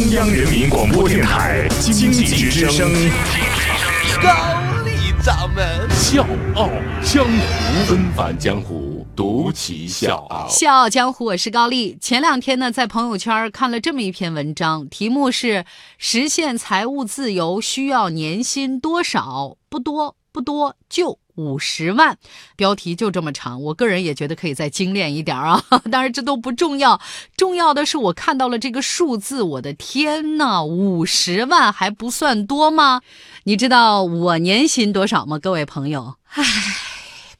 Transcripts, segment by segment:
中央人民广播电台经济之声，高丽掌门笑傲江湖，恩返江湖，独骑笑傲。笑傲江湖，我是高丽。前两天呢，在朋友圈看了这么一篇文章，题目是“实现财务自由需要年薪多少？不多，不多，就”。五十万，标题就这么长，我个人也觉得可以再精炼一点啊。当然这都不重要，重要的是我看到了这个数字，我的天呐，五十万还不算多吗？你知道我年薪多少吗？各位朋友，唉，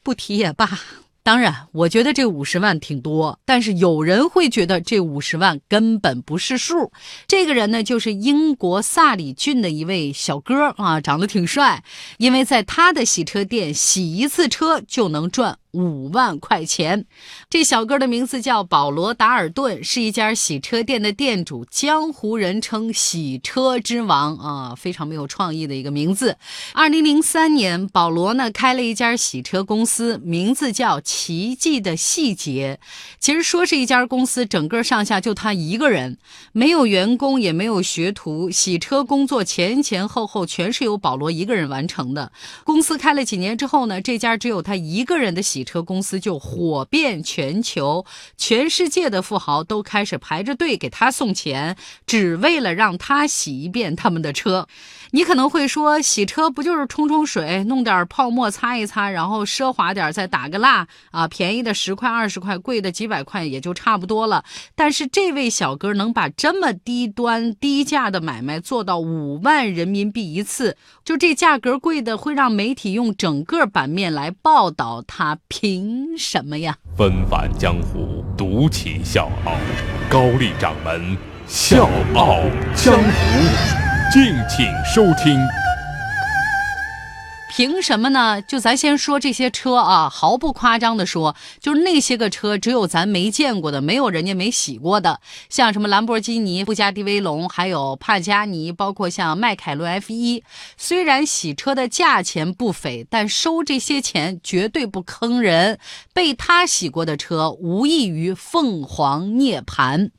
不提也罢。当然，我觉得这五十万挺多，但是有人会觉得这五十万根本不是数。这个人呢，就是英国萨里郡的一位小哥啊，长得挺帅，因为在他的洗车店洗一次车就能赚。五万块钱，这小哥的名字叫保罗·达尔顿，是一家洗车店的店主，江湖人称“洗车之王”啊，非常没有创意的一个名字。二零零三年，保罗呢开了一家洗车公司，名字叫“奇迹的细节”。其实说是一家公司，整个上下就他一个人，没有员工，也没有学徒，洗车工作前前后后全是由保罗一个人完成的。公司开了几年之后呢，这家只有他一个人的洗。洗车公司就火遍全球，全世界的富豪都开始排着队给他送钱，只为了让他洗一遍他们的车。你可能会说，洗车不就是冲冲水，弄点泡沫擦一擦，然后奢华点再打个蜡啊？便宜的十块二十块，贵的几百块也就差不多了。但是这位小哥能把这么低端低价的买卖做到五万人民币一次，就这价格贵的会让媒体用整个版面来报道他，凭什么呀？纷繁江湖，独起笑傲，高丽掌门笑傲江湖。敬请收听。凭什么呢？就咱先说这些车啊，毫不夸张的说，就是那些个车，只有咱没见过的，没有人家没洗过的，像什么兰博基尼、布加迪威龙，还有帕加尼，包括像迈凯伦 F 一。虽然洗车的价钱不菲，但收这些钱绝对不坑人。被他洗过的车，无异于凤凰涅槃。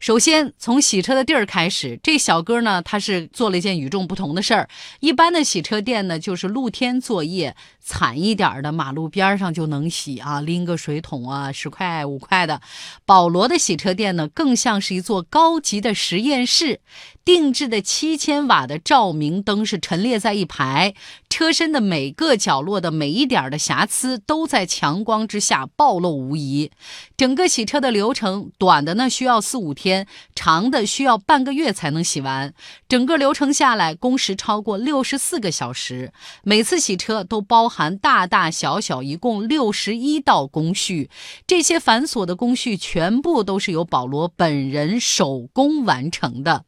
首先从洗车的地儿开始，这小哥呢，他是做了一件与众不同的事儿。一般的洗车店呢，就是露天作业，惨一点儿的马路边上就能洗啊，拎个水桶啊，十块五块的。保罗的洗车店呢，更像是一座高级的实验室。定制的七千瓦的照明灯是陈列在一排，车身的每个角落的每一点的瑕疵都在强光之下暴露无遗。整个洗车的流程，短的呢需要四五天，长的需要半个月才能洗完。整个流程下来，工时超过六十四个小时。每次洗车都包含大大小小一共六十一道工序，这些繁琐的工序全部都是由保罗本人手工完成的。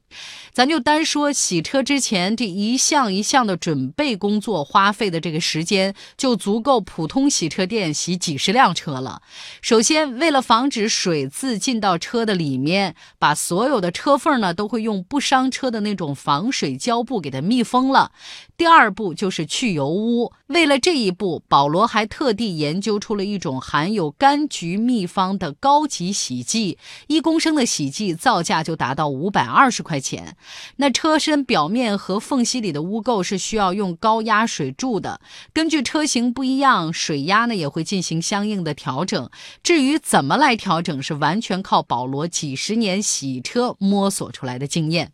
咱就单说洗车之前这一项一项的准备工作，花费的这个时间就足够普通洗车店洗几十辆车了。首先，为了防止水渍进到车的里面，把所有的车缝呢都会用不伤车的那种防水胶布给它密封了。第二步就是去油污，为了这一步，保罗还特地研究出了一种含有柑橘秘方的高级洗剂，一公升的洗剂造价就达到五百二十块块钱。那车身表面和缝隙里的污垢是需要用高压水注的，根据车型不一样，水压呢也会进行相应的调整。至于怎么来调整，是完全靠保罗几十年洗车摸索出来的经验。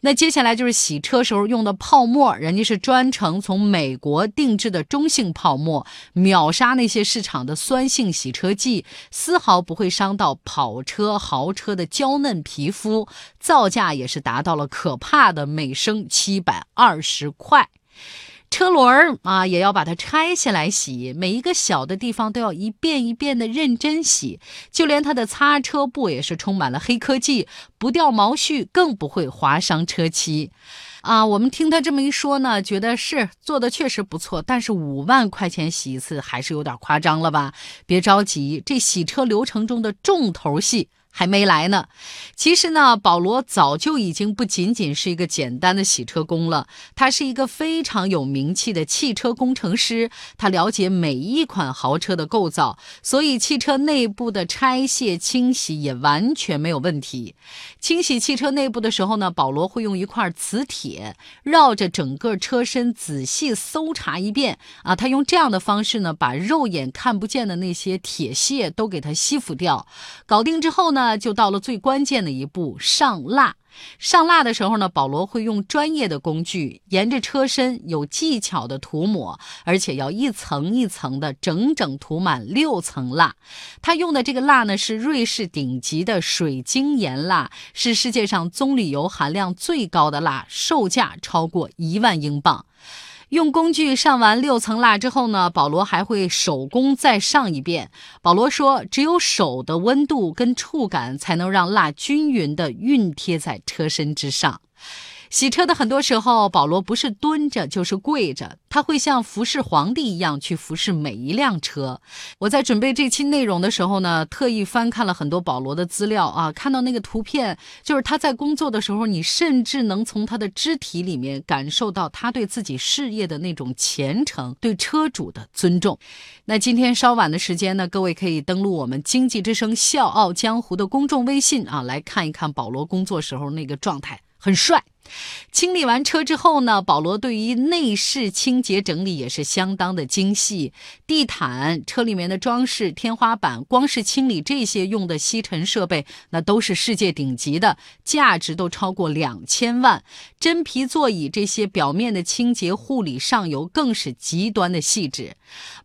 那接下来就是洗车时候用的泡沫，人家是专程从美国定制的中性泡沫，秒杀那些市场的酸性洗车剂，丝毫不会伤到跑车、豪车的娇嫩皮肤，造价也是达到了可怕的每升七百二十块。车轮儿啊，也要把它拆下来洗，每一个小的地方都要一遍一遍的认真洗，就连它的擦车布也是充满了黑科技，不掉毛絮，更不会划伤车漆。啊，我们听他这么一说呢，觉得是做的确实不错，但是五万块钱洗一次还是有点夸张了吧？别着急，这洗车流程中的重头戏。还没来呢。其实呢，保罗早就已经不仅仅是一个简单的洗车工了，他是一个非常有名气的汽车工程师。他了解每一款豪车的构造，所以汽车内部的拆卸清洗也完全没有问题。清洗汽车内部的时候呢，保罗会用一块磁铁绕着整个车身仔细搜查一遍啊，他用这样的方式呢，把肉眼看不见的那些铁屑都给它吸附掉。搞定之后呢，那就到了最关键的一步——上蜡。上蜡的时候呢，保罗会用专业的工具，沿着车身有技巧的涂抹，而且要一层一层的整整涂满六层蜡。他用的这个蜡呢，是瑞士顶级的水晶岩蜡，是世界上棕榈油含量最高的蜡，售价超过一万英镑。用工具上完六层蜡之后呢，保罗还会手工再上一遍。保罗说，只有手的温度跟触感才能让蜡均匀的熨贴在车身之上。洗车的很多时候，保罗不是蹲着就是跪着，他会像服侍皇帝一样去服侍每一辆车。我在准备这期内容的时候呢，特意翻看了很多保罗的资料啊，看到那个图片，就是他在工作的时候，你甚至能从他的肢体里面感受到他对自己事业的那种虔诚，对车主的尊重。那今天稍晚的时间呢，各位可以登录我们经济之声笑傲江湖的公众微信啊，来看一看保罗工作时候那个状态，很帅。清理完车之后呢，保罗对于内饰清洁整理也是相当的精细。地毯、车里面的装饰、天花板，光是清理这些用的吸尘设备，那都是世界顶级的，价值都超过两千万。真皮座椅这些表面的清洁护理上游更是极端的细致。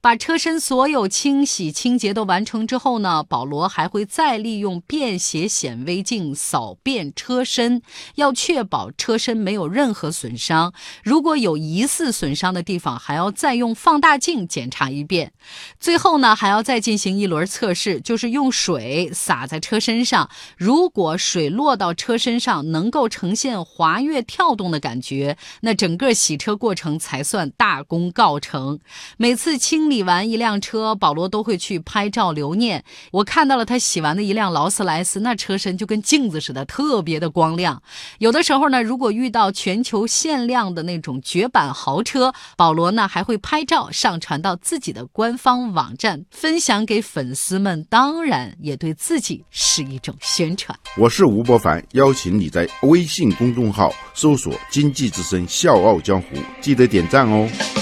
把车身所有清洗清洁都完成之后呢，保罗还会再利用便携显微镜扫遍车身，要确保车。车身没有任何损伤，如果有疑似损伤的地方，还要再用放大镜检查一遍。最后呢，还要再进行一轮测试，就是用水洒在车身上，如果水落到车身上能够呈现滑跃跳动的感觉，那整个洗车过程才算大功告成。每次清理完一辆车，保罗都会去拍照留念。我看到了他洗完的一辆劳斯莱斯，那车身就跟镜子似的，特别的光亮。有的时候呢，如如果遇到全球限量的那种绝版豪车，保罗呢还会拍照上传到自己的官方网站，分享给粉丝们。当然，也对自己是一种宣传。我是吴伯凡，邀请你在微信公众号搜索“经济之声笑傲江湖”，记得点赞哦。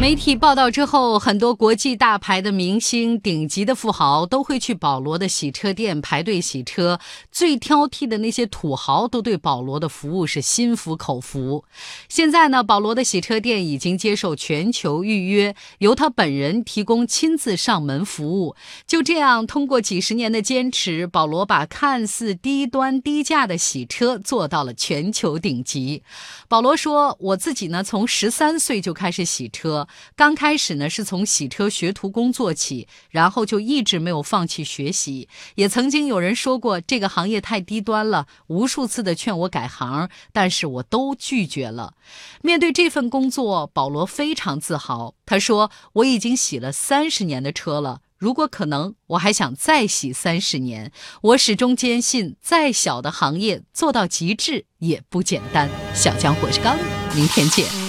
媒体报道之后，很多国际大牌的明星、顶级的富豪都会去保罗的洗车店排队洗车。最挑剔的那些土豪都对保罗的服务是心服口服。现在呢，保罗的洗车店已经接受全球预约，由他本人提供亲自上门服务。就这样，通过几十年的坚持，保罗把看似低端低价的洗车做到了全球顶级。保罗说：“我自己呢，从十三岁就开始洗车。”刚开始呢，是从洗车学徒工做起，然后就一直没有放弃学习。也曾经有人说过这个行业太低端了，无数次的劝我改行，但是我都拒绝了。面对这份工作，保罗非常自豪。他说：“我已经洗了三十年的车了，如果可能，我还想再洗三十年。我始终坚信，再小的行业做到极致也不简单。”小江，我是刚明天见。